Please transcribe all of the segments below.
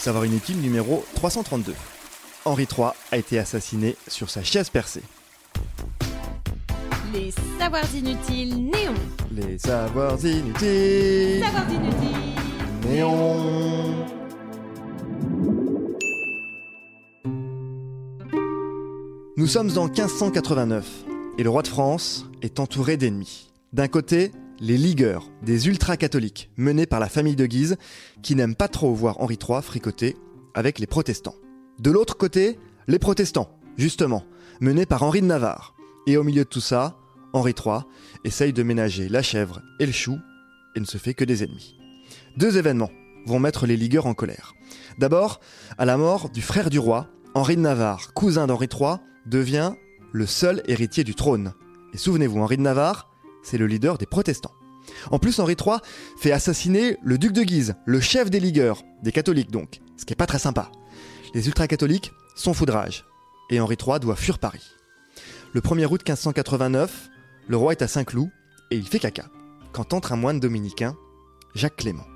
Savoir inutile numéro 332. Henri III a été assassiné sur sa chaise percée. Les savoirs inutiles néons. Les savoirs inutiles. Savoirs inutiles. Néon. Nous sommes en 1589 et le roi de France est entouré d'ennemis. D'un côté, les ligueurs, des ultra-catholiques menés par la famille de Guise qui n'aiment pas trop voir Henri III fricoter avec les protestants. De l'autre côté, les protestants, justement, menés par Henri de Navarre. Et au milieu de tout ça, Henri III essaye de ménager la chèvre et le chou et ne se fait que des ennemis. Deux événements vont mettre les ligueurs en colère. D'abord, à la mort du frère du roi, Henri de Navarre, cousin d'Henri III, devient le seul héritier du trône. Et souvenez-vous, Henri de Navarre, c'est le leader des protestants. En plus, Henri III fait assassiner le duc de Guise, le chef des ligueurs, des catholiques donc, ce qui est pas très sympa. Les ultra-catholiques sont foudrage, et Henri III doit fuir Paris. Le 1er août 1589, le roi est à Saint-Cloud, et il fait caca, quand entre un moine dominicain, Jacques Clément.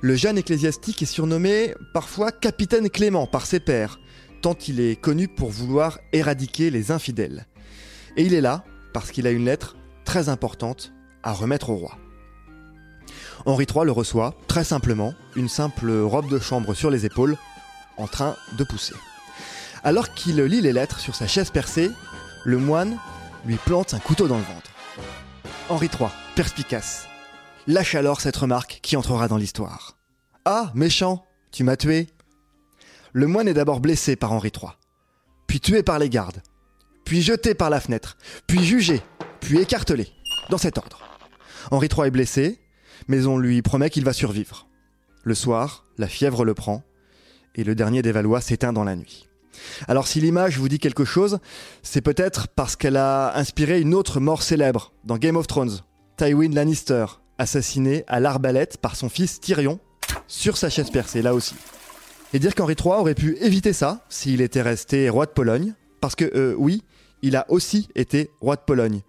Le jeune ecclésiastique est surnommé parfois Capitaine Clément par ses pairs, tant il est connu pour vouloir éradiquer les infidèles. Et il est là parce qu'il a une lettre très importante à remettre au roi. Henri III le reçoit, très simplement, une simple robe de chambre sur les épaules, en train de pousser. Alors qu'il lit les lettres sur sa chaise percée, le moine lui plante un couteau dans le ventre. Henri III, perspicace, lâche alors cette remarque qui entrera dans l'histoire. Ah, méchant, tu m'as tué. Le moine est d'abord blessé par Henri III, puis tué par les gardes, puis jeté par la fenêtre, puis jugé, puis écartelé, dans cet ordre. Henri III est blessé, mais on lui promet qu'il va survivre. Le soir, la fièvre le prend, et le dernier des Valois s'éteint dans la nuit. Alors si l'image vous dit quelque chose, c'est peut-être parce qu'elle a inspiré une autre mort célèbre dans Game of Thrones, Tywin Lannister, assassiné à l'arbalète par son fils Tyrion, sur sa chaise percée là aussi. Et dire qu'Henri III aurait pu éviter ça s'il était resté roi de Pologne, parce que euh, oui, il a aussi été roi de Pologne.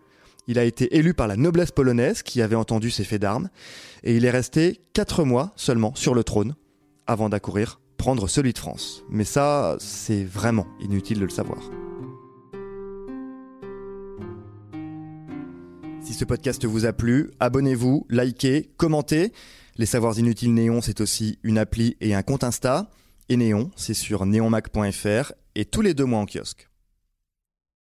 Il a été élu par la noblesse polonaise qui avait entendu ses faits d'armes, et il est resté 4 mois seulement sur le trône, avant d'accourir prendre celui de France. Mais ça, c'est vraiment inutile de le savoir. Si ce podcast vous a plu, abonnez-vous, likez, commentez. Les Savoirs Inutiles Néon, c'est aussi une appli et un compte Insta. Et Néon, c'est sur neonmac.fr et tous les deux mois en kiosque.